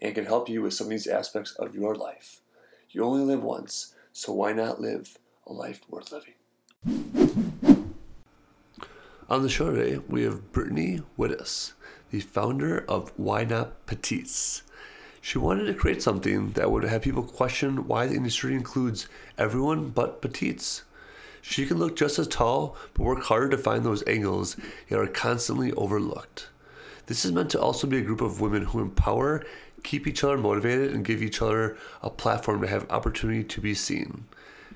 and can help you with some of these aspects of your life. You only live once, so why not live a life worth living? On the show today, we have Brittany Wittes, the founder of Why Not Petites. She wanted to create something that would have people question why the industry includes everyone but petites. She can look just as tall, but work harder to find those angles that are constantly overlooked. This is meant to also be a group of women who empower, keep each other motivated, and give each other a platform to have opportunity to be seen.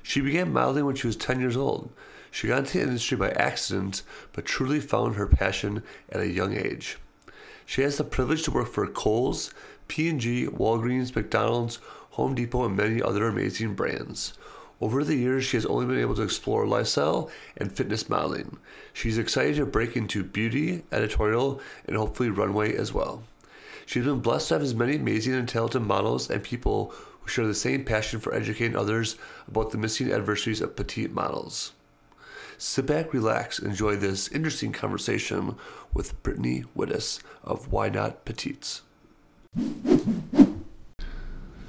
She began modeling when she was 10 years old. She got into the industry by accident, but truly found her passion at a young age. She has the privilege to work for Kohl's, P&G, Walgreens, McDonald's, Home Depot, and many other amazing brands. Over the years, she has only been able to explore lifestyle and fitness modeling. She's excited to break into beauty, editorial, and hopefully runway as well. She's been blessed to have as many amazing and talented models and people who share the same passion for educating others about the missing adversities of petite models. Sit back, relax, enjoy this interesting conversation with Brittany Wittes of Why Not Petites.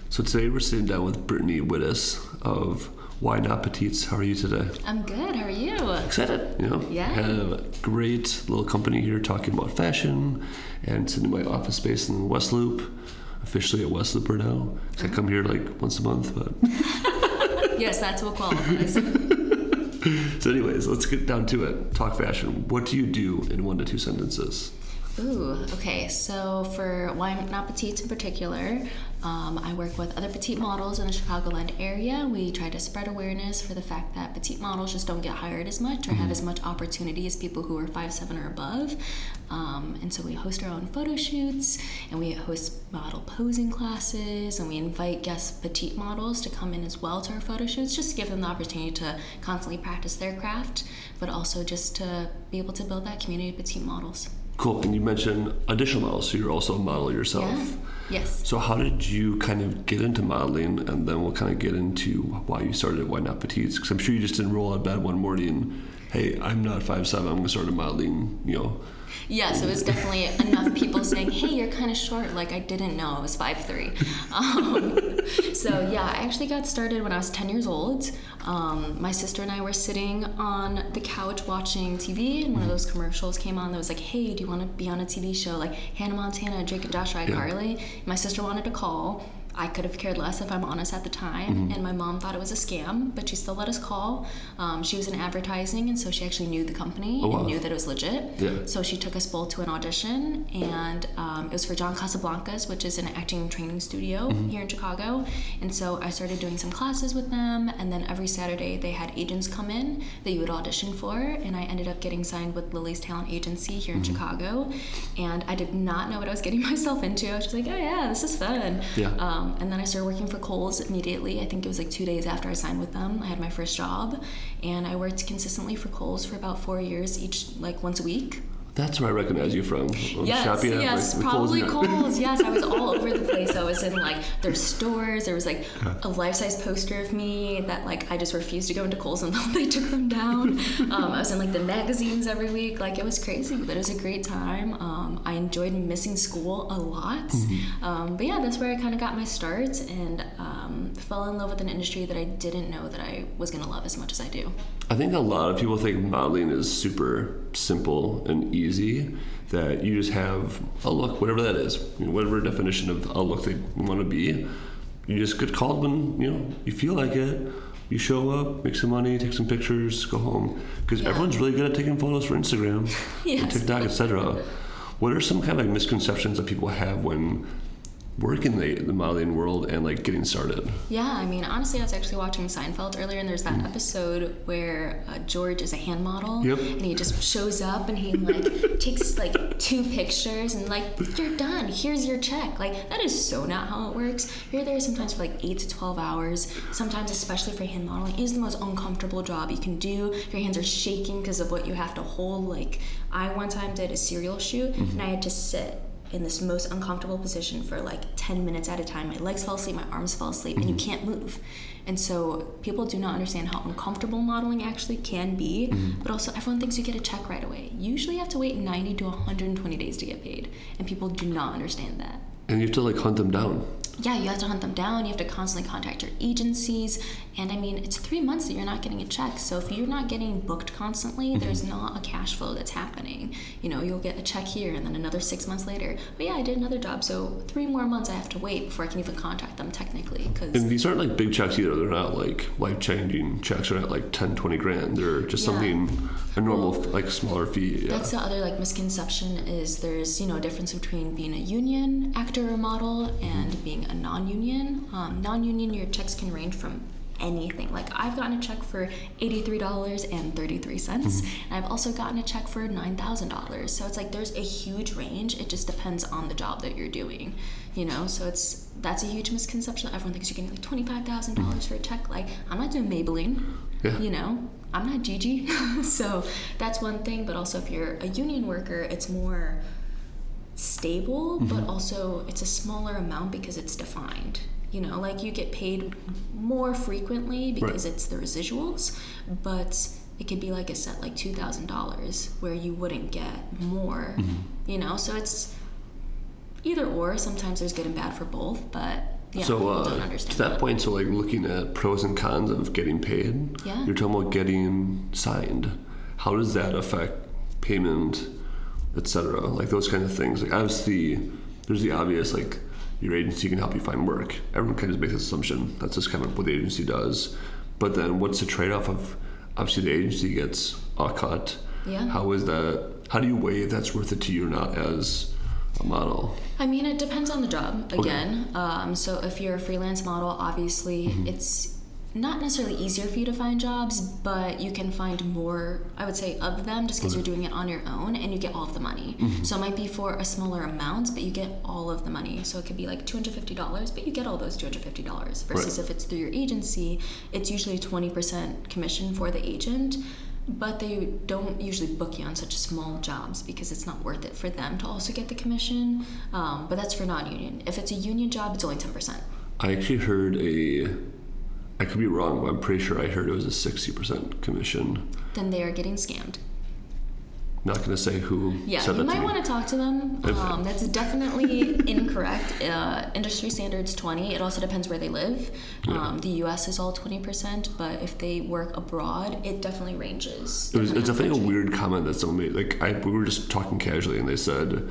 So today we're sitting down with Brittany Wittes of Why Not Petites. How are you today? I'm good. How are you? Excited, you know? Yeah. Have a great little company here talking about fashion and sitting in my office space in West Loop. Officially at West Loop now. 'Cause I come here like once a month, but Yes, that's what qualifies. so anyways, let's get down to it. Talk fashion. What do you do in one to two sentences? Ooh, okay. So for Why Not Petite in particular, um, I work with other petite models in the Chicagoland area. We try to spread awareness for the fact that petite models just don't get hired as much or have as much opportunity as people who are five seven or above. Um, and so we host our own photo shoots, and we host model posing classes, and we invite guest petite models to come in as well to our photo shoots, just to give them the opportunity to constantly practice their craft, but also just to be able to build that community of petite models. Cool. And you mentioned additional models, so you're also a model yourself. Yeah. Yes. So how did you kind of get into modeling, and then we'll kind of get into why you started Why Not Petites? Because I'm sure you just didn't roll out of bed one morning. Hey, I'm not five seven. I'm gonna start a modeling. You know. Yeah, so it was definitely enough people saying, "Hey, you're kind of short." Like I didn't know I was five three. Um, so yeah, I actually got started when I was ten years old. Um, my sister and I were sitting on the couch watching TV, and one of those commercials came on that was like, "Hey, do you want to be on a TV show like Hannah Montana, Drake and Josh, iCarly?" My sister wanted to call. I could have cared less if I'm honest at the time, and my mom thought it was a scam, but she still let us call. Um, she was in advertising, and so she actually knew the company Oh, wow. and knew that it was legit. Yeah. So she took us both to an audition, and um, it was for John Casablancas, which is an acting training studio here in Chicago. And so I started doing some classes with them, and then every Saturday they had agents come in that you would audition for, and I ended up getting signed with Lily's Talent Agency here in Chicago. And I did not know what I was getting myself into. I was just like, oh yeah, this is fun. Yeah. Um, Um, and then I started working for Kohl's immediately. I think it was like two days after I signed with them. I had my first job, and I worked consistently for Kohl's for about four years, each like once a week. That's where I recognize you from. I'm Yes, yes, like, with Kohl's probably Kohl's. Yes, I was all over the place. I was in like their stores. There was like a life-size poster of me that like I just refused to go into Kohl's until they took them down. Um, I was in like the magazines every week. Like it was crazy, but it was a great time. Um, I enjoyed missing school a lot. Mm-hmm. Um, but yeah, that's where I kind of got my start and um, fell in love with an industry that I didn't know that I was gonna love as much as I do. I think a lot of people think modeling is super simple and easy. That you just have a look, whatever that is, you know, whatever definition of a look they want to be. You just get called when you know you feel like it. You show up, make some money, take some pictures, go home. Because Yeah. everyone's really good at taking photos for Instagram, and TikTok, etc. What are some kind of like misconceptions that people have when work in the, the modeling world and like getting started? Yeah, I mean, honestly, I was actually watching Seinfeld earlier, and there's that episode where uh, George is a hand model, Yep. and he just shows up and he like takes like two pictures and like you're done. Here's your check. Like that is so not how it works. You're there sometimes for like eight to twelve hours. Sometimes, especially for hand modeling, is the most uncomfortable job you can do. Your hands are shaking because of what you have to hold. Like I one time did a cereal shoot, and I had to sit in this most uncomfortable position for like 10 minutes at a time. My legs fall asleep, my arms fall asleep, and you mm-hmm. can't move. And so people do not understand how uncomfortable modeling actually can be, mm-hmm. but also everyone thinks you get a check right away. Usually you have to wait 90 to 120 days to get paid, and people do not understand that. And you have to like hunt them down. Yeah, you have to hunt them down. You have to constantly contact your agencies. And I mean, it's three months that you're not getting a check. So if you're not getting booked constantly, mm-hmm. there's not a cash flow that's happening. You know, you'll get a check here and then another six months later. But yeah, I did another job. So three more months I have to wait before I can even contact them technically. Because And these aren't like big checks either. They're not like life changing checks. They're not like 10, 20 grand. They're just Yeah. something, a normal, like smaller fee. Yeah. That's the other like misconception is there's you know a difference between being a union actor or model and mm-hmm. being a non-union. Um, non-union, your checks can range from anything. Like I've gotten a check for eighty-three dollars and thirty-three cents, mm-hmm. and I've also gotten a check for nine thousand dollars. So it's like there's a huge range. It just depends on the job that you're doing, you know. So it's that's a huge misconception. Everyone thinks you're getting like twenty-five thousand dollars mm-hmm. for a check. Like I'm not doing Maybelline Yeah. you know i'm not gigi. So that's one thing but also if you're a union worker it's more stable but mm-hmm. also it's a smaller amount because it's defined. You know like you get paid more frequently because it's the residuals but it could be like a set like $2000 where you wouldn't get more. Mm-hmm. You know so it's either or. Sometimes there's good and bad for both but yeah so uh, to understand that point, so like looking at pros and cons of getting paid, Yeah. you're talking about getting signed. How does that affect payment, etc.? Like those kind of things. Like obviously, there's the obvious like your agency can help you find work. Everyone kind of makes this assumption. That's just kind of what the agency does. But then, what's the trade-off of obviously the agency gets a cut? Yeah. How is that? How do you weigh if that's worth it to you or not as model? I mean, it depends on the job again. Um, so if you're a freelance model, obviously it's not necessarily easier for you to find jobs, but you can find more, I would say, of them just because you're doing it on your own and you get all of the money. So it might be for a smaller amount, but you get all of the money. So it could be like $250, but you get all those $250. Versus if it's through your agency, it's usually 20% commission for the agent. But they don't usually book you on such small jobs because it's not worth it for them to also get the commission. Um, but that's for non-union. If it's a union job, it's only ten percent. I actually heard a. I could be wrong, but I'm pretty sure I heard it was a 60% commission. Then they are getting scammed. Not going to say who Yeah, said you might want to talk to them. Um, that's definitely incorrect. Uh, industry standards twenty. It also depends where they live. Um, the U.S. is all twenty percent, but if they work abroad, it definitely ranges. It was, it's definitely a weird comment that someone made. Like, I, we were just talking casually, and they said,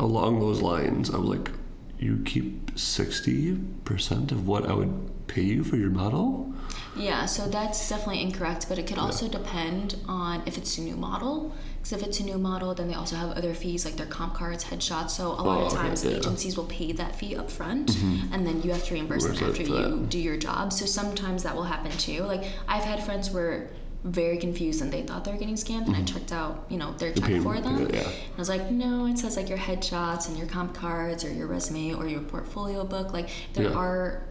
along those lines, I was like, you keep 60% of what I would pay you for your model? Yeah, so that's definitely incorrect, but it could also depend on if it's a new model. Because if it's a new model, then they also have other fees like their comp cards, headshots. So a lot Oh, of okay, times yeah. agencies will pay that fee up front, mm-hmm. and then you have to reimburse them after you that. do your job. So sometimes that will happen too. Like I've had friends where very confused and they thought they were getting scammed and I mm-hmm. checked out, you know, their check payment, for them. yeah, yeah. And I was like, no, it says like your headshots and your comp cards or your resume or your portfolio book. Like there Yeah. are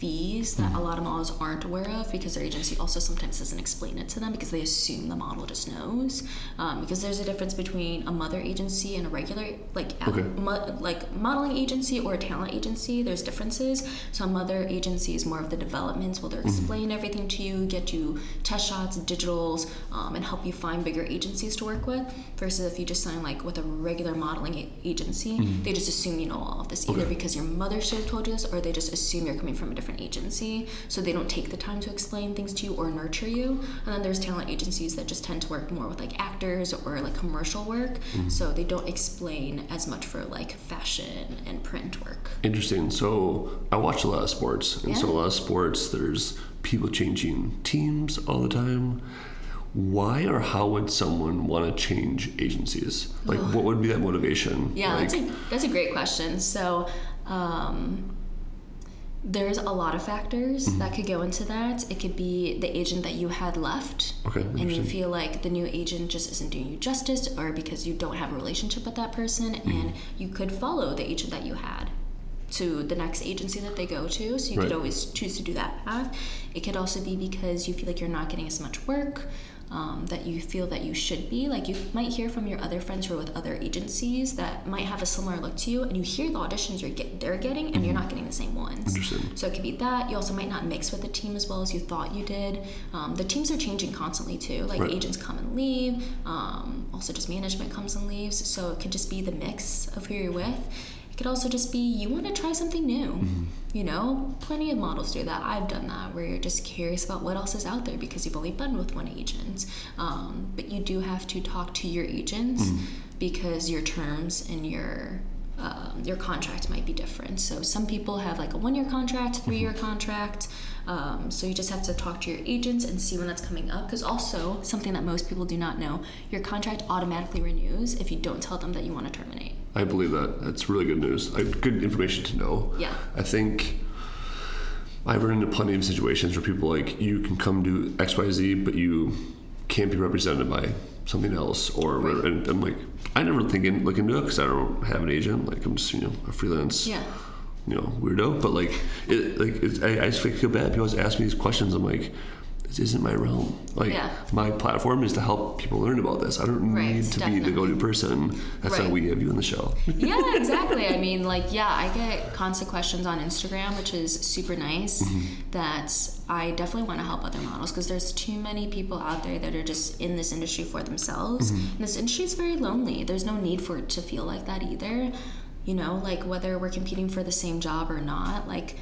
fees that a lot of models aren't aware of because their agency also sometimes doesn't explain it to them because they assume the model just knows. Um, because there's a difference between a mother agency and a regular like Okay. mo- like modeling agency or a talent agency. There's differences. So a mother agency is more of the developments. Well, they'll explain everything to you, get you test shots, digitals, um, and help you find bigger agencies to work with. Versus if you just sign like with a regular modeling a- agency, they just assume you know all of this either Okay. because your mother should have told you this, or they just assume you're coming from a different agency, so they don't take the time to explain things to you or nurture you. And then there's talent agencies that just tend to work more with like actors or like commercial work, so they don't explain as much for like fashion and print work. Interesting. So I watch a lot of sports, and so a lot of sports, there's people changing teams all the time. why or how would someone want to change agencies? Like, what would be that motivation? Yeah, like, that's a that's a great question. So, um, there's a lot of factors Mm-hmm. that could go into that. It could be the agent that you had left, Okay, and you feel like the new agent just isn't doing you justice, or because you don't have a relationship with that person, Mm-hmm. and you could follow the agent that you had to the next agency that they go to. So you Right. could always choose to do that path. It could also be because you feel like you're not getting as much work. Um, that you feel that you should be. Like you might hear from your other friends who are with other agencies that might have a similar look to you and you hear the auditions you're get, they're getting and you're not getting the same ones. So it could be that. You also might not mix with the team as well as you thought you did. Um, the teams are changing constantly too. Like Right. agents come and leave. Um, also just management comes and leaves. So it could just be the mix of who you're with it could also just be you want to try something new you know plenty of models do that i've done that where you're just curious about what else is out there because you've only been with one agent um, but you do have to talk to your agents because your terms and your um, your contract might be different. So some people have like a one-year contract, three-year contract. Um, so you just have to talk to your agents and see when that's coming up. Because also something that most people do not know, your contract automatically renews if you don't tell them that you want to terminate. I believe that. That's really good news. Like, good information to know. Yeah. I think I've run into plenty of situations where people like you can come do X Y Z, but you can't be represented by something else, or Right. and I'm like I never think in, look into it because I don't have an agent. Like I'm just you know a freelance. Yeah. You know, weirdo, but like, it, like it's, I, I just feel bad. People always ask me these questions. I'm like, this isn't my realm. Like, Yeah. my platform is to help people learn about this. I don't Right, need to be the go-to person. That's Right. we have you on the show. yeah, exactly. I mean, like, yeah, I get constant questions on Instagram, which is super nice. Mm-hmm. That I definitely want to help other models because there's too many people out there that are just in this industry for themselves. Mm-hmm. And this industry is very lonely. There's no need for it to feel like that either. You know, like whether we're competing for the same job or not, like.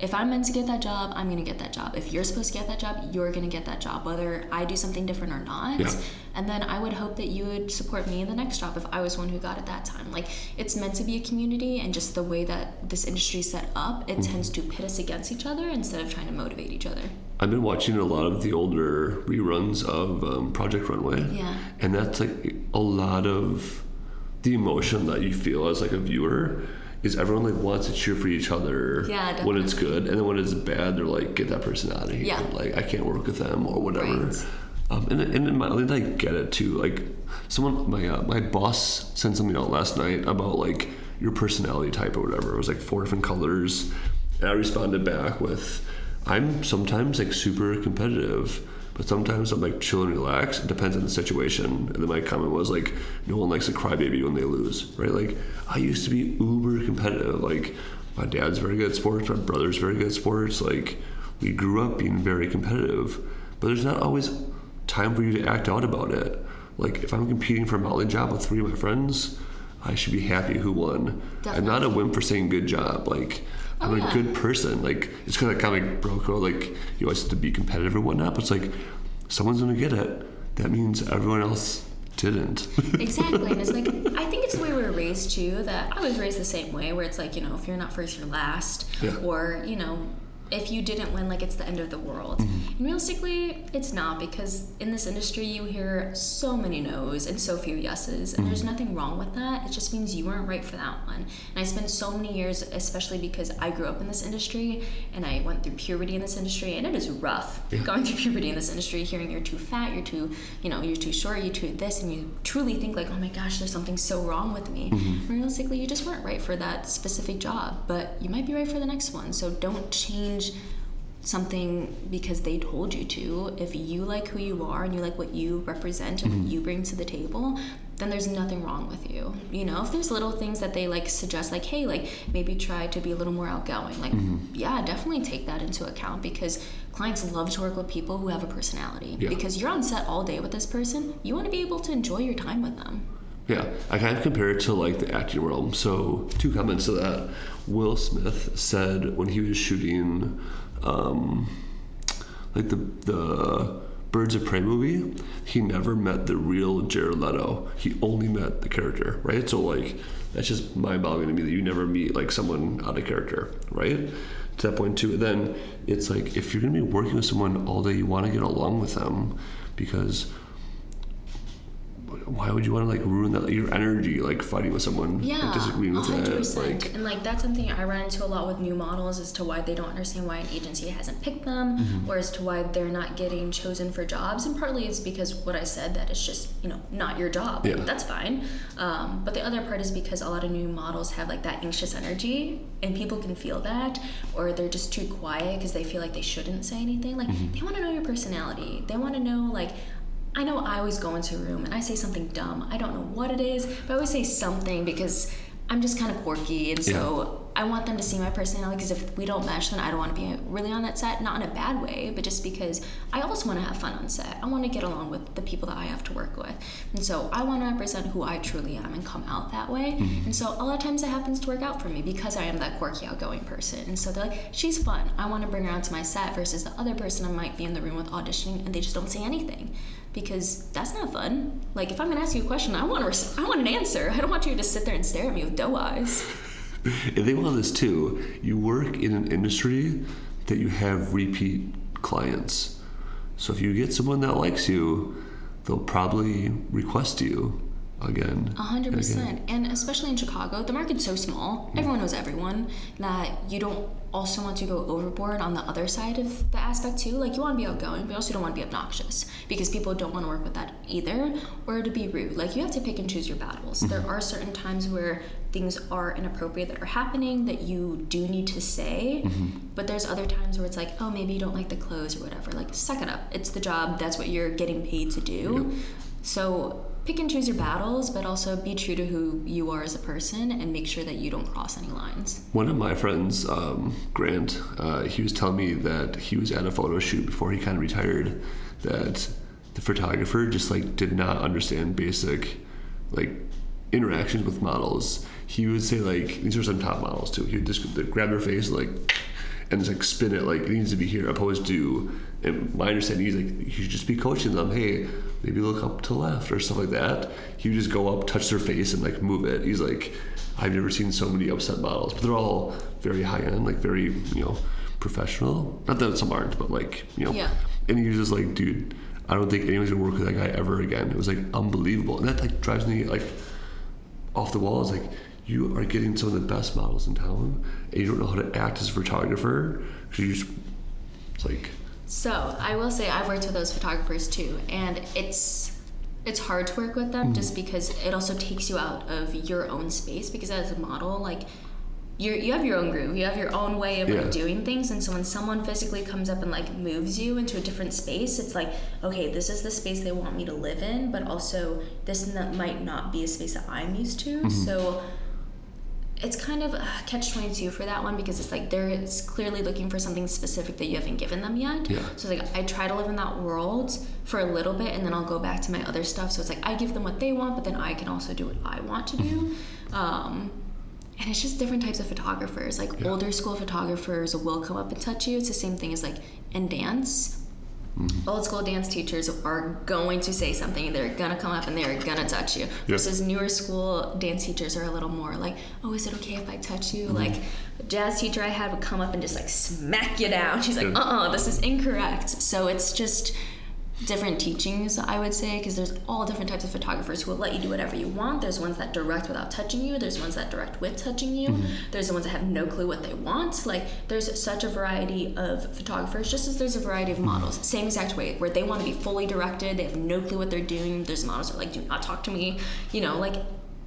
If I'm meant to get that job, I'm gonna get that job. If you're supposed to get that job, you're gonna get that job, whether I do something different or not. Yeah. And then I would hope that you would support me in the next job if I was one who got it that time. Like it's meant to be a community, and just the way that this industry is set up, it tends to pit us against each other instead of trying to motivate each other. I've been watching a lot of the older reruns of um, Project Runway. Yeah. And that's like a lot of the emotion that you feel as like a viewer is everyone like wants to cheer for each other Yeah, when it's good and then when it's bad they're like get that person out of here. Yeah. like I can't work with them or whatever. Right. um, and, and my, I get it too. Like someone my uh, my boss sent something out last night about like your personality type or whatever. It was like four different colors and I responded back with I'm sometimes like super competitive but sometimes I'm like chill and relax. It depends on the situation. And then my comment was like, no one likes a crybaby when they lose, right? Like I used to be uber competitive. Like my dad's very good at sports, my brother's very good at sports. Like we grew up being very competitive, but there's not always time for you to act out about it. Like if I'm competing for a modeling job with three of my friends, I should be happy who won. I'm not a wimp for saying good job. Like I'm Oh, a yeah. good person. Like it's kind of comic bro code. Like you always have to be competitive and whatnot. But it's like someone's gonna get it. That means everyone else didn't. Exactly, and it's like I think it's the way we were raised too. That I was raised the same way, where it's like you know if you're not first, you're last, Yeah. or you know if you didn't win, like it's the end of the world. Mm-hmm. And realistically, it's not because in this industry you hear so many no's and so few yeses, and there's mm-hmm. nothing wrong with that. It just means you weren't right for that one. And I spent so many years, especially because I grew up in this industry and I went through puberty in this industry, and it is rough Yeah. going through puberty in this industry, hearing you're too fat, you're too, you know, you're too short, you're too this, and you truly think like, oh my gosh, there's something so wrong with me. Mm-hmm. Realistically, you just weren't right for that specific job, but you might be right for the next one. So don't change something because they told you to. If you like who you are and you like what you represent and what mm-hmm. you bring to the table, then there's nothing wrong with you. You know, if there's little things that they like suggest, like, hey, like maybe try to be a little more outgoing, like, mm-hmm. yeah, definitely take that into account because clients love to work with people who have a personality. Yeah. Because you're on set all day with this person, you want to be able to enjoy your time with them. Yeah, I kind of compare it to like the acting realm. So, two comments to that. Will Smith said when he was shooting, um, like the the Birds of Prey movie, he never met the real Jared Leto. He only met the character, right? So, like, that's just mind-boggling to me that you never meet like someone out of character, right? To that point too. Then it's like if you're gonna be working with someone all day, you want to get along with them. because why would you want to like ruin that your energy like fighting with someone Yeah, like, disagreeing with hundred that percent. like And like that's something I run into a lot with new models as to why they don't understand why an agency hasn't picked them, Mm-hmm. or as to why they're not getting chosen for jobs. And partly it's because what I said that it's just you know not your job. Yeah. That's fine. Um, but the other part is because a lot of new models have like that anxious energy, and people can feel that, or they're just too quiet because they feel like they shouldn't say anything. Like Mm-hmm. they want to know your personality. They want to know like. I know I always go into a room and I say something dumb. I don't know what it is, but I always say something because I'm just kind of quirky, and so I want them to see my personality. Because if we don't mesh, then I don't want to be really on that set. Not in a bad way, but just because I also want to have fun on set. I want to get along with the people that I have to work with, and so I want to represent who I truly am and come out that way. Mm-hmm. And so a lot of times it happens to work out for me because I am that quirky, outgoing person. And so they're like, "She's fun. I want to bring her onto my set." Versus the other person I might be in the room with auditioning and they just don't say anything because that's not fun. Like if I'm gonna ask you a question, I want to, I want an answer. I don't want you to just sit there and stare at me with doe eyes. and think about this too you work in an industry that you have repeat clients so if you get someone that likes you they'll probably request you again A hundred percent, and especially in Chicago, the market's so small. Mm. Everyone knows everyone that you don't also want to go overboard on the other side of the aspect too. Like you want to be outgoing, but you also don't want to be obnoxious because people don't want to work with that either, or to be rude. Like you have to pick and choose your battles. There mm-hmm. are certain times where things are inappropriate that are happening that you do need to say, mm-hmm. but there's other times where it's like, oh, maybe you don't like the clothes or whatever. Like suck it up. It's the job. That's what you're getting paid to do. So pick and choose your battles, but also be true to who you are as a person and make sure that you don't cross any lines. One of my friends, um, Grant, uh, he was telling me that he was at a photo shoot before he kind of retired. That the photographer just like did not understand basic, like interactions with models. He would say like these are some top models too. He would just grab their face like and just like spin it like it needs to be here opposed to. And my understanding is like you should just be coaching them. Hey, maybe look up to left or stuff like that. He would just go up, touch their face, and like move it. He's like, I've never seen so many upset models, but they're all very high end, like very you know professional. Not that some aren't, but like you know. Yeah. And he was just like, dude, I don't think anyone's gonna work with that guy ever again. It was like unbelievable, and that like drives me like off the wall. It's like you are getting some of the best models in town, and you don't know how to act as a photographer because you just it's like So I will say I've worked with those photographers too, and it's it's hard to work with them mm. just because it also takes you out of your own space because as a model, like you you have your own groove, you have your own way of Yeah. like doing things, and so when someone physically comes up and like moves you into a different space, it's like okay, this is the space they want me to live in, but also this n- might not be a space that I'm used to, mm-hmm. so it's kind of a catch 22 for that one because it's like they're clearly looking for something specific that you haven't given them yet. Yeah. so it's like i try to live in that world for a little bit and then i'll go back to my other stuff. So it's like i give them what they want but then i can also do what i want to do. Um, and it's just different types of photographers. Like older school photographers will come up and touch you. It's the same thing as like in dance Mm-hmm. old school dance teachers are going to say something they're gonna come up and they're gonna touch you. Versus newer school dance teachers are a little more like oh is it okay if i touch you? Mm-hmm. Like a jazz teacher i had would come up and just like smack you down. She's like Yeah. uh-uh this is incorrect. So it's just different teachings i would say because there's all different types of photographers who will let you do whatever you want. There's ones that direct without touching you. There's ones that direct with touching you. There's the ones that have no clue what they want. Like there's such a variety of photographers just as there's a variety of models. Same exact way where they want to be fully directed. They have no clue what they're doing. There's models that are like do not talk to me. You know like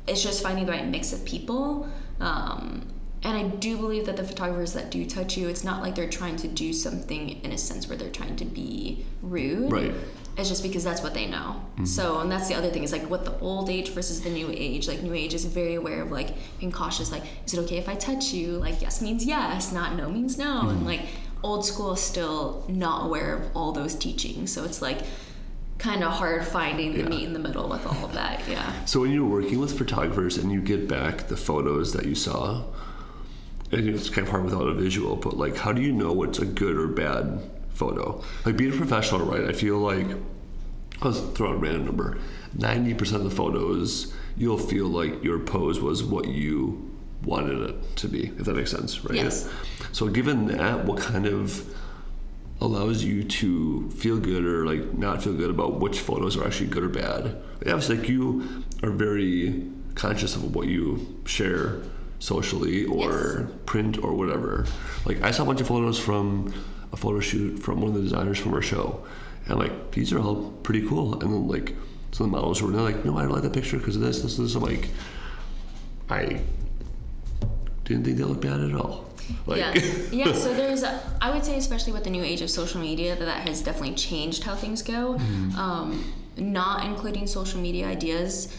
it's just finding the right mix of people um, and I do believe that the photographers that do touch you, it's not like they're trying to do something in a sense where they're trying to be rude. Right. It's just because that's what they know. Mm-hmm. So, and that's the other thing is like what the old age versus the new age. Like, new age is very aware of like being cautious. Like, is it okay if I touch you? Like, yes means yes, not no means no. And mm-hmm. like, old school is still not aware of all those teachings. So, it's like kind of hard finding the Yeah. meet in the middle with all of that. Yeah. So when you're working with photographers and you get back the photos that you saw, it's kind of hard without a visual, but like, how do you know what's a good or bad photo? Like being a professional, right? I feel like I'll just throw out a random number. Ninety percent of the photos, you'll feel like your pose was what you wanted it to be, if that makes sense, right? Yes. So given that, what kind of allows you to feel good or like not feel good about which photos are actually good or bad. Obviously, like you are very conscious of what you share socially or print or whatever. Like I saw a bunch of photos from a photo shoot from one of the designers from our show, and like these are all pretty cool. And then like some of the models were like, no, I don't like that picture because of this, this, this. I'm like, I didn't think they looked bad at all. Like, yeah, yeah. So there's, a, I would say, especially with the new age of social media, that that has definitely changed how things go. Mm-hmm. Um, not including social media ideas.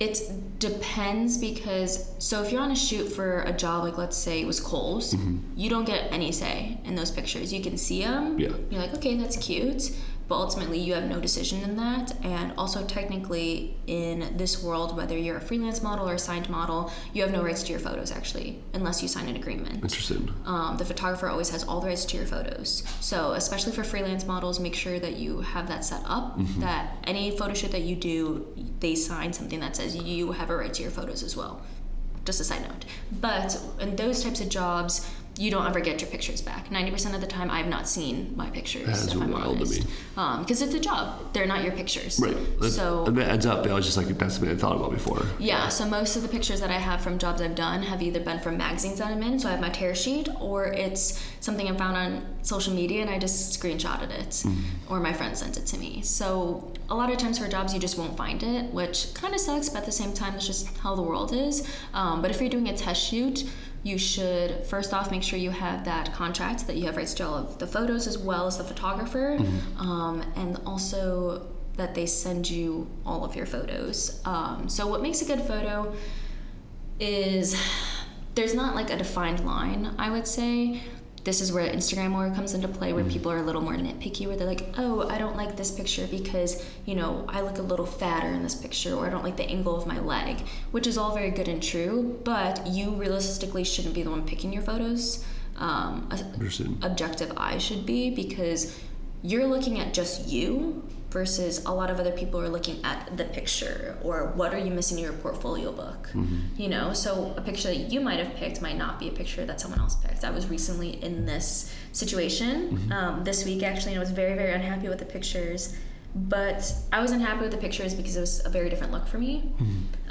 It depends because so if you're on a shoot for a job, like let's say it was Kohl's, mm-hmm. you don't get any say in those pictures. You can see them. Yeah. You're like, okay, that's cute, but ultimately you have no decision in that. And also technically in this world, whether you're a freelance model or a signed model, you have no rights to your photos actually, unless you sign an agreement. interesting. Um, the photographer always has all the rights to your photos. So, especially for freelance models, make sure that you have that set up. That any photo shoot that you do, they sign something that says you have a right to your photos as well. Just a side note. But in those types of jobs, you don't ever get your pictures back. Ninety percent of the time, I've not seen my pictures. That is if I'm wild to honest, me. because it's a job. They're not your pictures. Right. So that adds up. I was just like, that's something I thought about before. yeah, so most of the pictures that I have from jobs I've done have either been from magazines that I'm in, so I have my tear sheet, or it's something I found on social media and I just screenshotted it, or my friend sent it to me. So a lot of times for jobs, you just won't find it, which kind of sucks, but at the same time, it's just how the world is. Um, but if you're doing a test shoot, you should first off make sure you have that contract that you have rights to all of the photos as well as the photographer, um, and also that they send you all of your photos. Um, so, what makes a good photo is there's not like a defined line, I would say. This is where Instagram more comes into play, where people are a little more nitpicky, where they're like, oh, I don't like this picture because, you know, I look a little fatter in this picture, or I don't like the angle of my leg, which is all very good and true, but you realistically shouldn't be the one picking your photos. Um, Understood. objective eye should be because you're looking at just you versus a lot of other people are looking at the picture or what are you missing in your portfolio book you know? So a picture that you might have picked might not be a picture that someone else picked. I was recently in this situation um, this week actually and i was very very unhappy with the pictures but i was unhappy with the pictures because it was a very different look for me.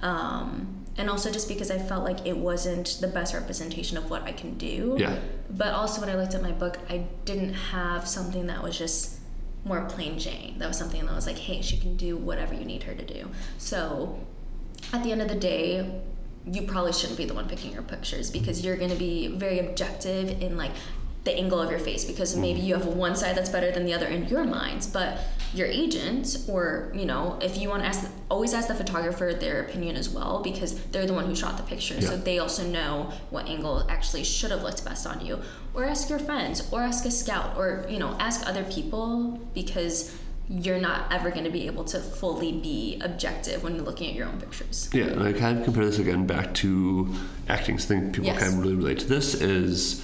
Um, and also just because I felt like it wasn't the best representation of what I can do. Yeah. But also when I looked at my book, I didn't have something that was just more plain Jane. That was something that was like, hey, she can do whatever you need her to do. So at the end of the day, you probably shouldn't be the one picking your pictures because you're going to be very objective in like the angle of your face because mm-hmm. maybe you have one side that's better than the other in your minds but your agent or you know if you want to ask always ask the photographer their opinion as well because they're the one who shot the picture so they also know what angle actually should have looked best on you or ask your friends or ask a scout or you know ask other people because you're not ever going to be able to fully be objective when you're looking at your own pictures Yeah, and I kind of compare this again back to acting. So I think people Yes. kind of really relate to this is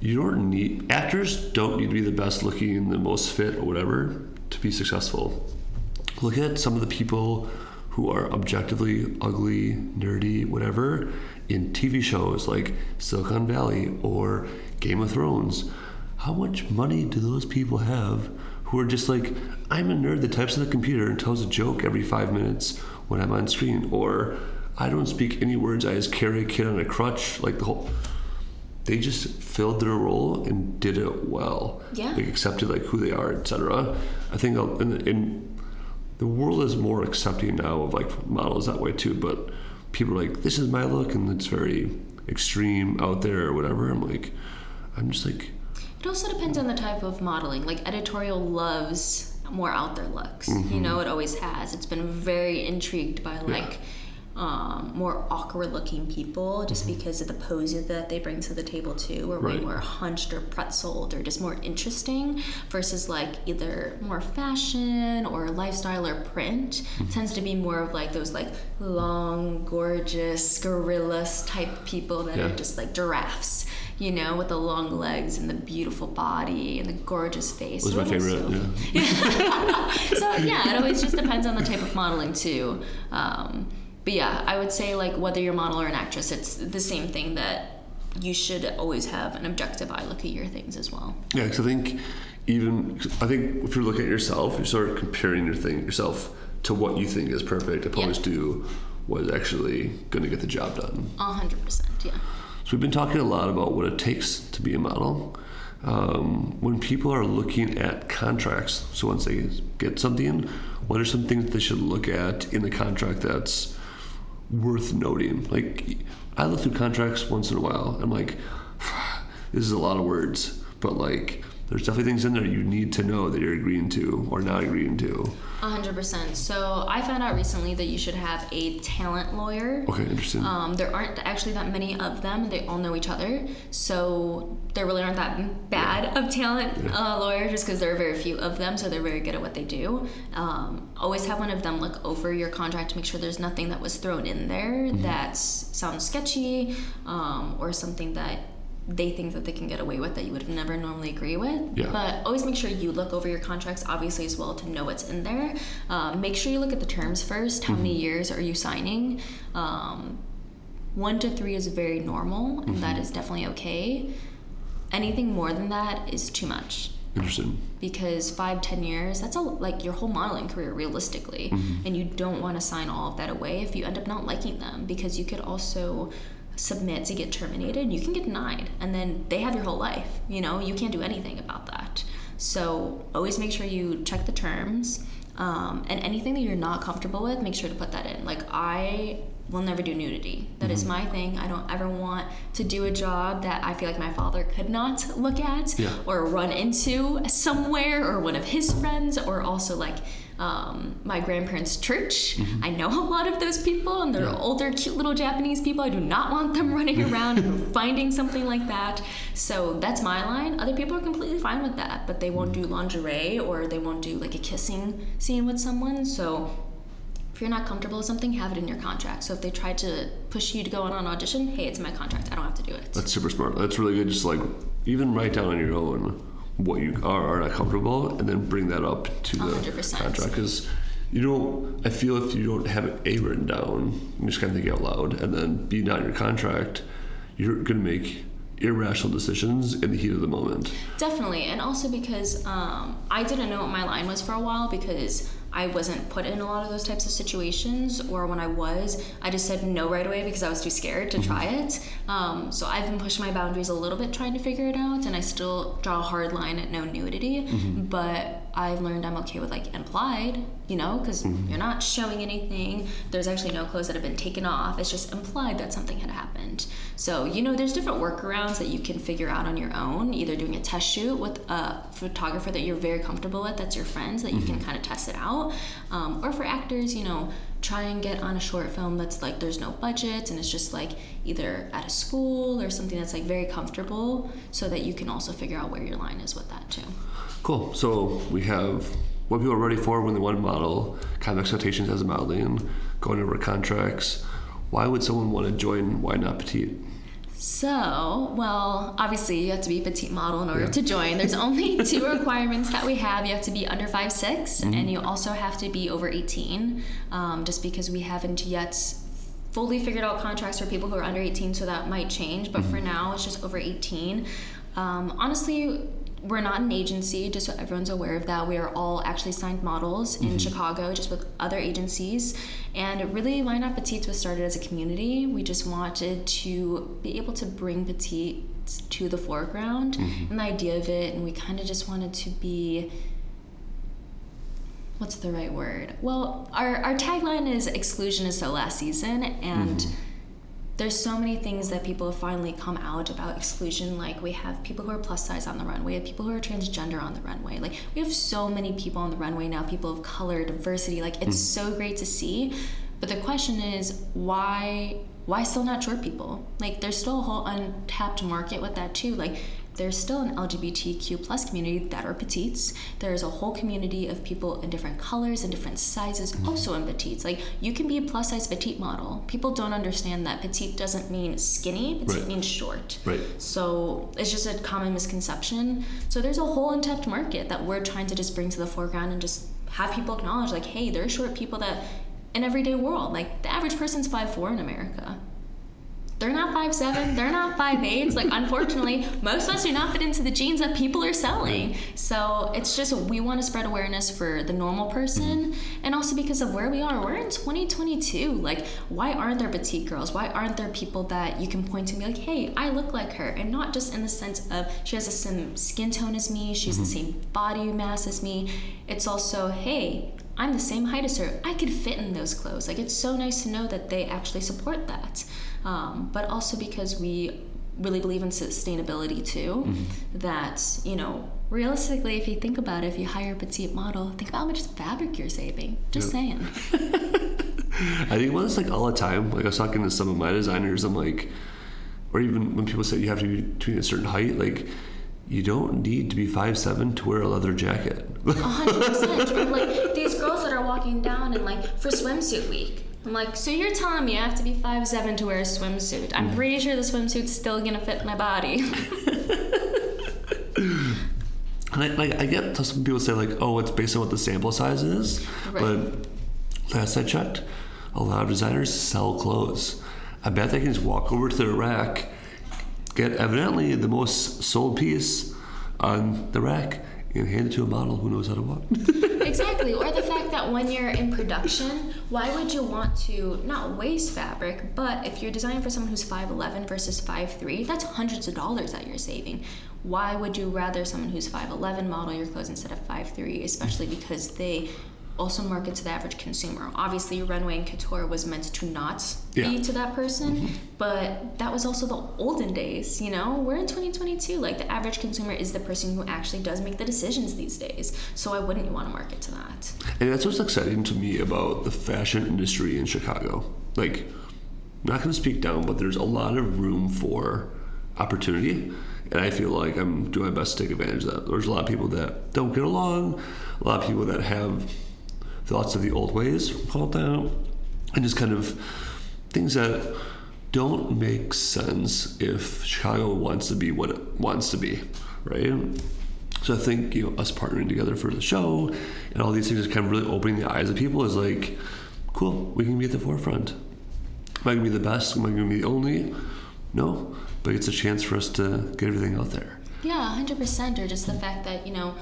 you don't need actors don't need to be the best looking, the most fit, or whatever to be successful. Look at some of the people who are objectively ugly, nerdy, whatever, in TV shows like Silicon Valley or Game of Thrones. How much money do those people have who are just like, I'm a nerd that types on the computer and tells a joke every five minutes when I'm on screen, or I don't speak any words, I just carry a kid on a crutch, like the whole they just filled their role and did it well. Yeah. Like accepted like who they are, etc. I think uh, in, in the world is more accepting now of like models that way too. But people are like, this is my look, and it's very extreme out there or whatever. I'm like, I'm just like, It also depends on the type of modeling. Like editorial loves more out there looks. You mm-hmm. know, it always has. It's been very intrigued by like um, more awkward looking people just because of the poses that they bring to the table too, or way Right. more hunched or pretzeled or just more interesting versus like either more fashion or lifestyle or print tends to be more of like those like long, gorgeous, gorillas type people that Yeah. are just like giraffes you know, with the long legs and the beautiful body and the gorgeous face. was So my it favorite. Yeah. so yeah, it always just depends on the type of modeling too. Um, but yeah, I would say like whether you're a model or an actress, it's the same thing that you should always have an objective eye look at your things as well. Yeah, because I think even I think if you're looking at yourself, you start comparing your thing yourself to what you think is perfect opposed to what is actually going to get the job done. A hundred percent, yeah. So we've been talking a lot about what it takes to be a model. Um, when people are looking at contracts, so once they get something, what are some things they should look at in the contract that's worth noting? Like, I look through contracts once in a while. I'm like, this is a lot of words, but like, there's definitely things in there you need to know that you're agreeing to or not agreeing to. A hundred percent. So I found out recently that you should have a talent lawyer. Okay, interesting. Um, there aren't actually that many of them. They all know each other, so there really aren't that bad of talent Yeah. uh, lawyers just because there are very few of them. So they're very good at what they do. Um, always have one of them look over your contract to make sure there's nothing that was thrown in there Mm-hmm. that sounds sketchy um, or something that they think that they can get away with that you would have never normally agree with. Yeah. But always make sure you look over your contracts, obviously, as well, to know what's in there. Um, make sure you look at the terms first. How many years are you signing? Um, one to three is very normal, and that is definitely okay. Anything more than that is too much interesting. because five ten years that's a, like your whole modeling career realistically and you don't want to sign all of that away if you end up not liking them because you could also submit to get terminated you can get denied and then they have your whole life you know? You can't do anything about that. So always make sure you check the terms um, and anything that you're not comfortable with make sure to put that in. Like i will never do nudity That is mm-hmm. my thing i don't ever want to do a job that i feel like my father could not look at Yeah. or run into somewhere or one of his friends or also like um, my grandparents' church. Mm-hmm. I know a lot of those people and they're Yeah. older, cute little Japanese people. I do not want them running around and finding something like that. So that's my line. Other people are completely fine with that, but they won't mm-hmm. do lingerie or they won't do like a kissing scene with someone. So if you're not comfortable with something, have it in your contract. So if they try to push you to go on an audition, hey, it's in my contract. I don't have to do it. That's super smart. That's really good. Just like even write down on your own what you are are not comfortable, and then bring that up to the 100%. contract. Because you don't. I feel if you don't have it a written down, you just kind of think out loud, and then b not in your contract, you're gonna make irrational decisions in the heat of the moment. Definitely, and also because um, I didn't know what my line was for a while because I wasn't put in a lot of those types of situations, or when I was, I just said no right away because I was too scared to try it. Um, so I've been pushing my boundaries a little bit trying to figure it out, and I still draw a hard line at no nudity, but I've learned I'm okay with like implied, you know, because you're not showing anything. There's actually no clothes that have been taken off. It's just implied that something had happened. So, you know, there's different workarounds that you can figure out on your own, either doing a test shoot with a photographer that you're very comfortable with, that's your friends, that you can kind of test it out. Um, or for actors, you know, try and get on a short film that's like there's no budget and it's just like either at a school or something that's like very comfortable so that you can also figure out where your line is with that too. Cool. So we have what people are ready for when they want to model, kind of expectations as a modeling, going over contracts. Why would someone want to join Why Not Petite? So, well, obviously you have to be a petite model in order Yeah. to join. There's only two requirements that we have. You have to be under 5'6", Mm-hmm. and you also have to be over 18, um, just because we haven't yet fully figured out contracts for people who are under 18, so that might change. But Mm-hmm. for now, it's just over 18. Um, honestly, we're not an agency, just so everyone's aware of that. We are all actually signed models in mm-hmm. Chicago, just with other agencies. And really, Why Not Petite was started as a community. We just wanted to be able to bring Petite to the foreground mm-hmm. and the idea of it. And we kind of just wanted to be what's the right word? Well, our, our tagline is exclusion is so last season, and mm-hmm. There's so many things that people have finally come out about exclusion. Like we have people who are plus size on the runway, we have people who are transgender on the runway. Like we have so many people on the runway now, people of color, diversity. Like it's mm. so great to see. But the question is, why why still not short people? Like there's still a whole untapped market with that too. Like there's still an LGBTQ plus community that are petites. There's a whole community of people in different colors and different sizes mm-hmm. also in petites. Like you can be a plus size petite model. People don't understand that petite doesn't mean skinny, petite Right. means short. Right. So it's just a common misconception. So there's a whole untapped market that we're trying to just bring to the foreground and just have people acknowledge like, hey, there are short people that in everyday world, like the average person's 5'4 in America. They're not five seven, they're not five eight. Like unfortunately, most of us do not fit into the jeans that people are selling. So it's just we want to spread awareness for the normal person, and also because of where we are. We're in 2022. Like, why aren't there petite girls? Why aren't there people that you can point to and be like, hey, I look like her, and not just in the sense of she has the same skin tone as me, she's mm-hmm. the same body mass as me. It's also, hey, I'm the same height as her. I could fit in those clothes. Like, it's so nice to know that they actually support that um, but also because we really believe in sustainability too. Mm-hmm. That you know, realistically, if you think about it, if you hire a petite model, think about how much fabric you're saving. Just saying. I think about this like all the time. Like I was talking to some of my designers, I'm like, or even when people say you have to be between a certain height, like you don't need to be five seven to wear a leather jacket. hundred percent. Like these girls that are walking down and like for swimsuit week, I'm like, so you're telling me I have to be five seven to wear a swimsuit? I'm mm. pretty sure the swimsuit's still gonna fit my body. and I, like, I get some people say like, oh, it's based on what the sample size is, right. but last I checked, a lot of designers sell clothes. I bet they can just walk over to their rack, get evidently the most sold piece on the rack, and hand it to a model who knows how to walk. exactly. Or the fact when you're in production, why would you want to not waste fabric, but if you're designing for someone who's 5'11 versus 5'3, that's hundreds of dollars that you're saving. Why would you rather someone who's 5'11 model your clothes instead of 5'3, especially because they also market to the average consumer. Obviously, runway and couture was meant to not yeah. be to that person, mm-hmm. but that was also the olden days. You know, we're in 2022. Like the average consumer is the person who actually does make the decisions these days. So why wouldn't you want to market to that? And that's what's exciting to me about the fashion industry in Chicago. Like, I'm not going to speak down, but there's a lot of room for opportunity. And I feel like I'm doing my best to take advantage of that. There's a lot of people that don't get along, a lot of people that have thoughts of the old ways called out, and just kind of things that don't make sense if Chicago wants to be what it wants to be, right? So I think you know us partnering together for the show and all these things is kind of really opening the eyes of people is like, cool, we can be at the forefront. Am I gonna be the best? Am I gonna be the only? No, but it's a chance for us to get everything out there. Yeah, hundred percent. Or just the fact that you know,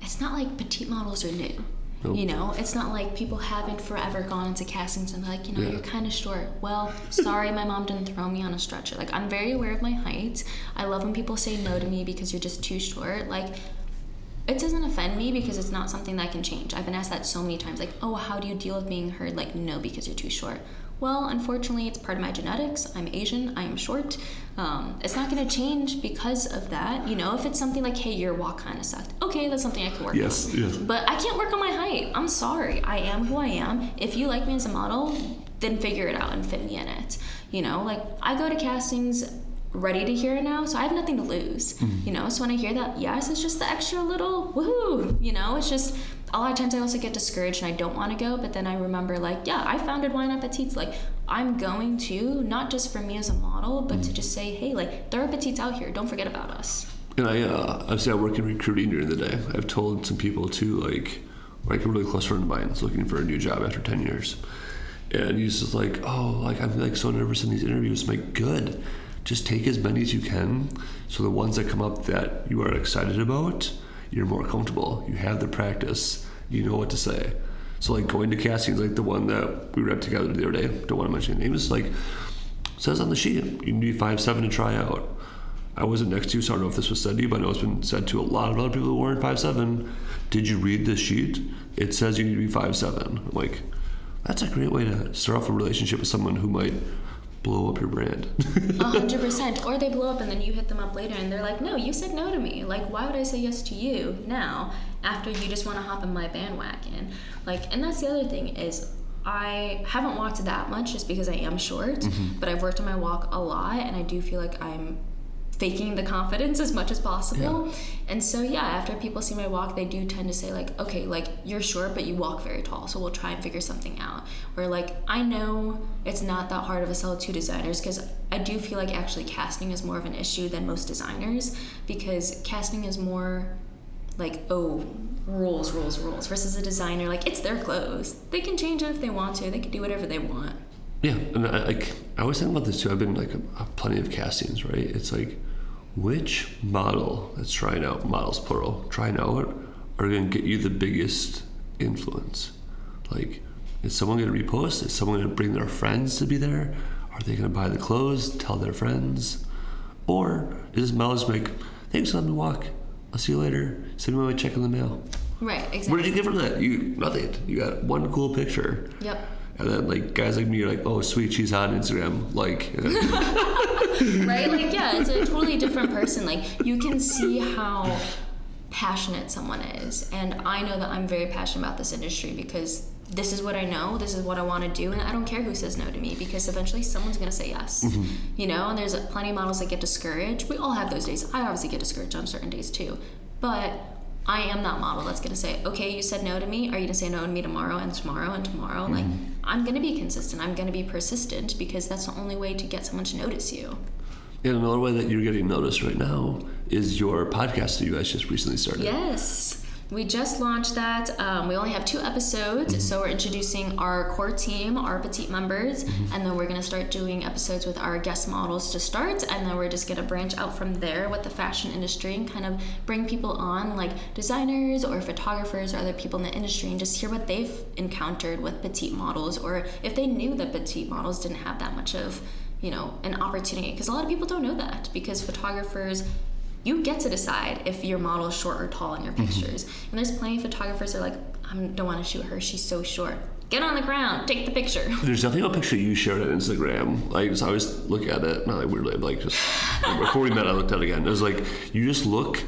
it's not like petite models are new. Nope. You know, it's not like people haven't forever gone into castings and like, you know, yeah. you're kind of short. Well, sorry, my mom didn't throw me on a stretcher. Like, I'm very aware of my height. I love when people say no to me because you're just too short. Like, it doesn't offend me because it's not something that can change. I've been asked that so many times, like, oh, how do you deal with being heard? Like, no, because you're too short. Well, unfortunately, it's part of my genetics. I'm Asian. I am short. Um, it's not going to change because of that. You know, if it's something like, hey, your walk kind of sucked. Okay, that's something I can work yes, on. Yes. Yes. But I can't work on my height. I'm sorry. I am who I am. If you like me as a model, then figure it out and fit me in it. You know, like I go to castings ready to hear it now, so I have nothing to lose. Mm-hmm. You know, so when I hear that, yes, it's just the extra little woohoo. You know, it's just a lot of times I also get discouraged and I don't want to go, but then I remember like, yeah, I founded Why Not Petites. Like I'm going to not just for me as a model, but to just say, hey, like there are petites out here. Don't forget about us. And I, uh, obviously, I work in recruiting during the day. I've told some people too, like, like a really close friend of mine is looking for a new job after ten years, and he's just like, oh, like I'm like so nervous in these interviews. I'm like, good, just take as many as you can. So the ones that come up that you are excited about you're more comfortable. You have the practice. You know what to say. So like going to castings, like the one that we read together the other day. Don't want to mention names. Like says on the sheet, you need five seven to try out. I wasn't next to you, so I don't know if this was said to you, but I know it's been said to a lot of other people who weren't five seven. Did you read this sheet? It says you need to be five seven. Like, that's a great way to start off a relationship with someone who might blow up your brand. A hundred percent. Or they blow up and then you hit them up later and they're like, no, you said no to me. Like, why would I say yes to you now after you just want to hop in my bandwagon? Like, and that's the other thing is I haven't walked that much just because I am short, mm-hmm. but I've worked on my walk a lot and I do feel like I'm faking the confidence as much as possible. Yeah. And so yeah, after people see my walk, they do tend to say like, okay, like you're short but you walk very tall, so we'll try and figure something out. Or like I know it's not that hard of a sell to designers because I do feel like actually casting is more of an issue than most designers because casting is more like oh rules rules rules versus a designer like it's their clothes they can change it if they want to they can do whatever they want Yeah, and I, like I always think about this too. I've been like a, plenty of castings, right? It's like which model that's trying out models plural trying out are going to get you the biggest influence. Like, is someone going to repost? Is someone going to bring their friends to be there? Are they going to buy the clothes? Tell their friends? Or is this model just like, thanks, let me walk. I'll see you later. Send me my check in the mail. Right, exactly. What did you get from that? You nothing. You got one cool picture. Yep. And then like guys like me are like, oh sweet, she's on Instagram. Like right? Like yeah, it's a totally different person. Like you can see how passionate someone is. And I know that I'm very passionate about this industry because this is what I know, this is what I want to do, and I don't care who says no to me because eventually someone's going to say yes. Mm-hmm. You know, and there's plenty of models that get discouraged. We all have those days. I obviously get discouraged on certain days too. But I am that model that's going to say, okay, you said no to me. Are you going to say no to me tomorrow and tomorrow and tomorrow? Mm-hmm. Like, I'm going to be consistent. I'm going to be persistent because that's the only way to get someone to notice you. And another way that you're getting noticed right now is your podcast that you guys just recently started. Yes. We just launched that. Um, we only have two episodes, mm-hmm. so we're introducing our core team, our petite members, mm-hmm. and then we're going to start doing episodes with our guest models to start, and then we're just going to branch out from there with the fashion industry and kind of bring people on, like designers or photographers or other people in the industry, and just hear what they've encountered with petite models, or if they knew that petite models didn't have that much of you know an opportunity because a lot of people don't know that because photographers you get to decide if your model is short or tall in your mm-hmm. pictures. Mm-hmm. And there's plenty of photographers that are like, I don't want to shoot her. She's so short. Get on the ground, take the picture. There's definitely a picture you shared on Instagram. Like, so I always look at it, not like weirdly, like just before we met, I looked at it again. It was like, you just look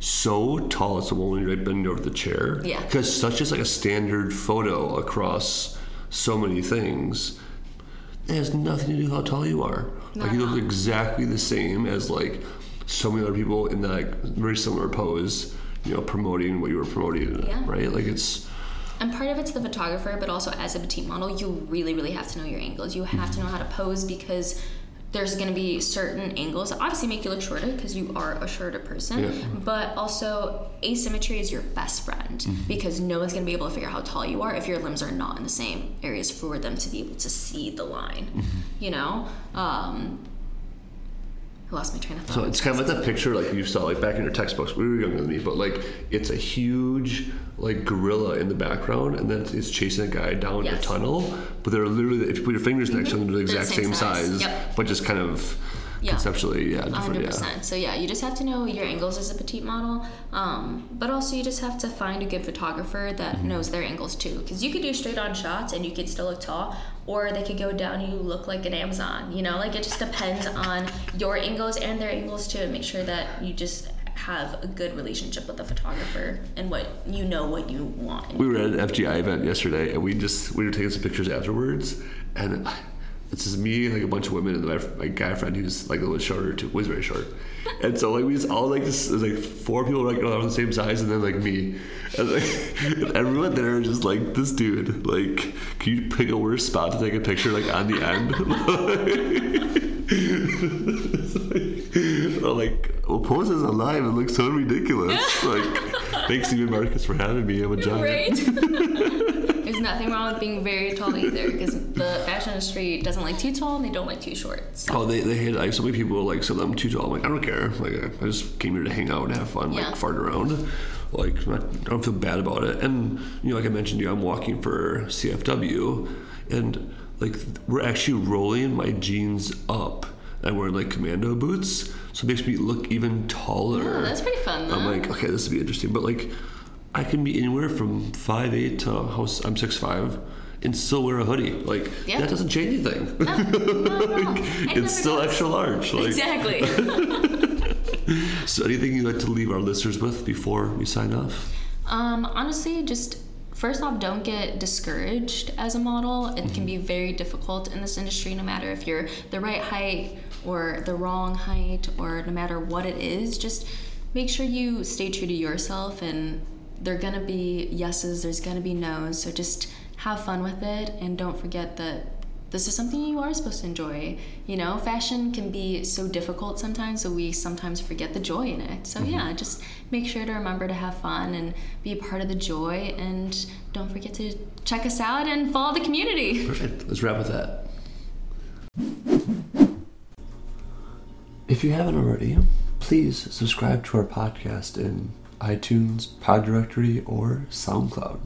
so tall. It's the one when you're like bending over the chair. Yeah. Because such just like a standard photo across so many things. It has nothing to do with how tall you are. Not like you look exactly the same as like so many other people in that very similar pose, you know, promoting what you were promoting, yeah. right? Like it's. And part of it's the photographer, but also as a petite model, you really, really have to know your angles. You have to know how to pose because there's going to be certain angles that obviously make you look shorter because you are a shorter person yeah. but also asymmetry is your best friend mm-hmm. because no one's going to be able to figure out how tall you are if your limbs are not in the same areas for them to be able to see the line mm-hmm. you know um, I lost my train of thought. So it's kind of like that picture like you saw like back in your textbooks. We were younger than me, but like it's a huge like gorilla in the background, and then it's chasing a guy down yes. a tunnel. But they're literally if you put your fingers next to them, they're the exact the same, same, size, size yep. but just kind of yeah. conceptually, yeah, different. 100%. Yeah. So yeah, you just have to know your angles as a petite model, um, but also you just have to find a good photographer that mm-hmm. knows their angles too. Because you could do straight on shots and you could still look tall, or they could go down and you look like an Amazon. You know, like it just depends on your angles and their angles too, and make sure that you just have a good relationship with the photographer and what you know what you want. We were at an FGI event yesterday, and we just we were taking some pictures afterwards, and it's just me and like a bunch of women and my, my guy friend who's like a little shorter too. Was very short. And so like we just all like this there's like four people like around the same size and then like me. And, like, everyone there is just like this dude. Like can you pick a worse spot to take a picture like on the end? Like, well poses alive. It looks so ridiculous. Like thanks you Marcus for having me. I'm a giant right? Nothing wrong with being very tall either, because the fashion industry doesn't like too tall and they don't like too short. So. Oh, they, they hate like so many people like of them too tall. I'm like, I don't care. Like I just came here to hang out and have fun, yeah. like fart around. Like I don't feel bad about it. And you know, like I mentioned to you, I'm walking for CFW, and like we're actually rolling my jeans up. I'm wearing like commando boots, so it makes me look even taller. Oh, that's pretty fun. Though. I'm like, okay, this would be interesting, but like I can be anywhere from five eight to house. I'm six five and still wear a hoodie. Like yeah. that doesn't change anything. No, like, it's still does. extra large. Like. Exactly. so, anything you'd like to leave our listeners with before we sign off? Um, honestly, just first off, don't get discouraged as a model. It mm-hmm. can be very difficult in this industry, no matter if you're the right height or the wrong height, or no matter what it is. Just make sure you stay true to yourself and they're gonna be yeses, there's gonna be nos. So just have fun with it and don't forget that this is something you are supposed to enjoy. You know, fashion can be so difficult sometimes, so we sometimes forget the joy in it. So, mm-hmm. yeah, just make sure to remember to have fun and be a part of the joy. And don't forget to check us out and follow the community. Perfect. Let's wrap with that. If you haven't already, please subscribe to our podcast in iTunes, Pod Directory, or SoundCloud.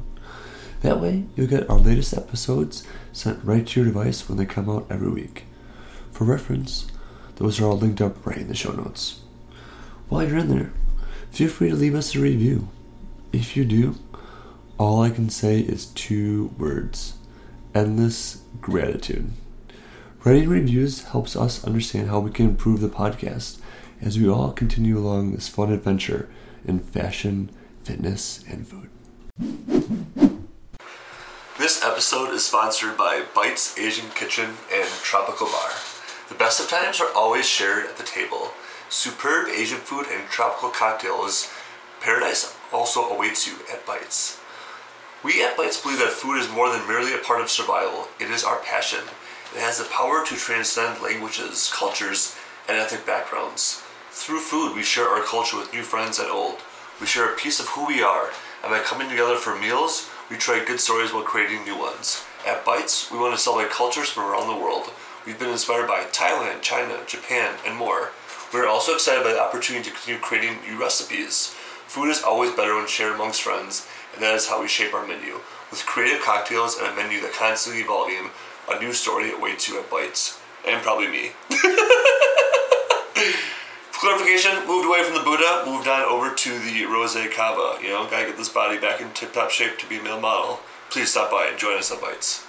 That way, you'll get our latest episodes sent right to your device when they come out every week. For reference, those are all linked up right in the show notes. While you're in there, feel free to leave us a review. If you do, all I can say is two words endless gratitude. Writing reviews helps us understand how we can improve the podcast as we all continue along this fun adventure in fashion, fitness, and food. This episode is sponsored by Bites Asian Kitchen and Tropical Bar. The best of times are always shared at the table. Superb Asian food and tropical cocktails. Paradise also awaits you at Bites. We at Bites believe that food is more than merely a part of survival, it is our passion. It has the power to transcend languages, cultures, and ethnic backgrounds. Through food, we share our culture with new friends and old. We share a piece of who we are, and by coming together for meals, we trade good stories while creating new ones. At Bites, we want to celebrate cultures from around the world. We've been inspired by Thailand, China, Japan, and more. We're also excited by the opportunity to continue creating new recipes. Food is always better when shared amongst friends, and that is how we shape our menu. With creative cocktails and a menu that constantly evolving, a new story awaits you at Bites. And probably me. Clarification, moved away from the Buddha, moved on over to the Rose Cava. You know, gotta get this body back in tip top shape to be a male model. Please stop by and join us at Bites.